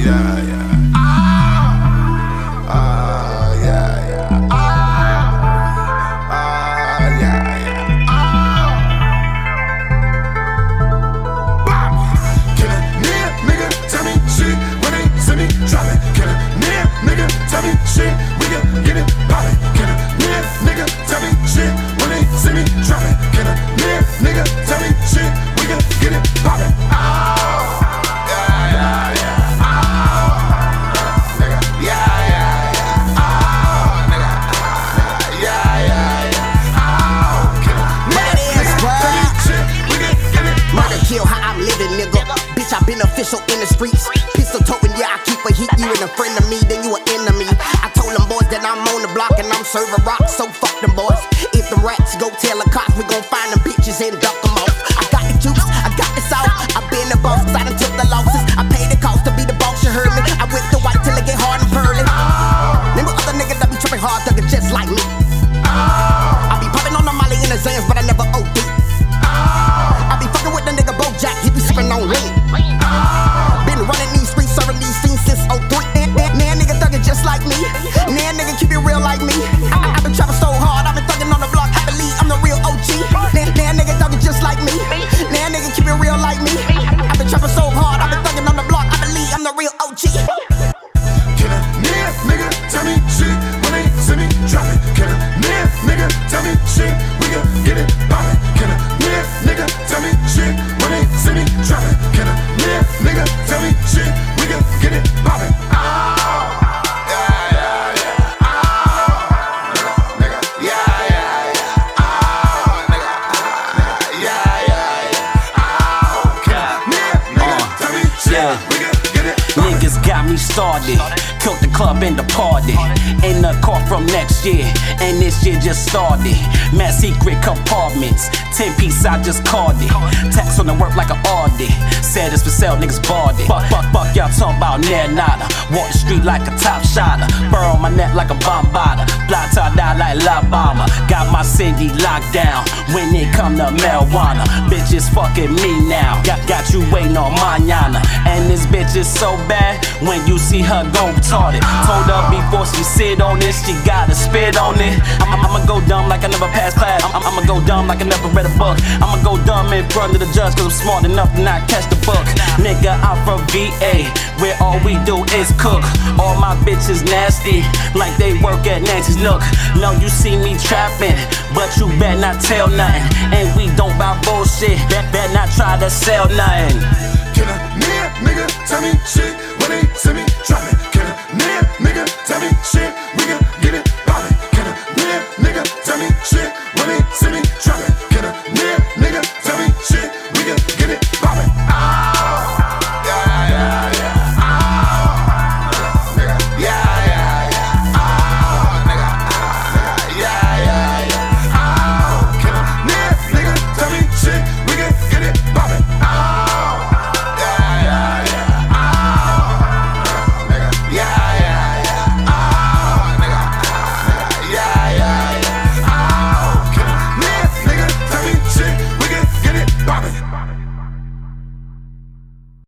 yeah, Official in the streets. Pistol toting, yeah, I keep a heat. You ain't a friend of me, then you an enemy. I told them boys that I'm on the block and I'm serving rocks, so fuck them boys. If them rats go tell the cops, we gon' find them bitches and duck Nah, nigga keep it real like me. I, I been trapping so hard, I've been thugging on the block. I believe I'm the real OG. Nah, nah, nigga thugging just like me. Nah, nigga keep it real like me. I have been trapping so hard, I've been thugging on the block. I believe I'm the real OG. Can a near nigga tell me shit when they see me drop it? Can a near nigga tell me shit? We can get it poppin'. Can a near nigga tell me shit when they see me drop it? Can a near nigga tell me shit? Yeah. Niggas got me started. Killed the club and the party. In the car from next year. And this year just started. Mad secret compartments. 10 piece, I just called it. Tax on the work like an audit. Said it's for sale, niggas bought it. Fuck, fuck, fuck, y'all talking about near nada. Walk the street like a top shotter. Burr on my neck like a bombada. Fly like La. Cindy locked down. When it come to marijuana. Bitches fucking me now. Got, got you waiting on mañana. And this bitch is so bad. When you see her go retarded. Told her before she sit on it, she gotta spit on it. I'm, I'ma go dumb like I never passed class. I'm, I'ma go dumb like I never read a book. I'ma go dumb in front of the judge cause I'm smart enough to not catch the book. Nigga, I'm from VA, where all we do is cook. All my bitches nasty, like they work at Nancy's Nook. No, you see me trapping, but you better not tell nothing. And we don't buy bullshit, bet, bet not try to sell nothing.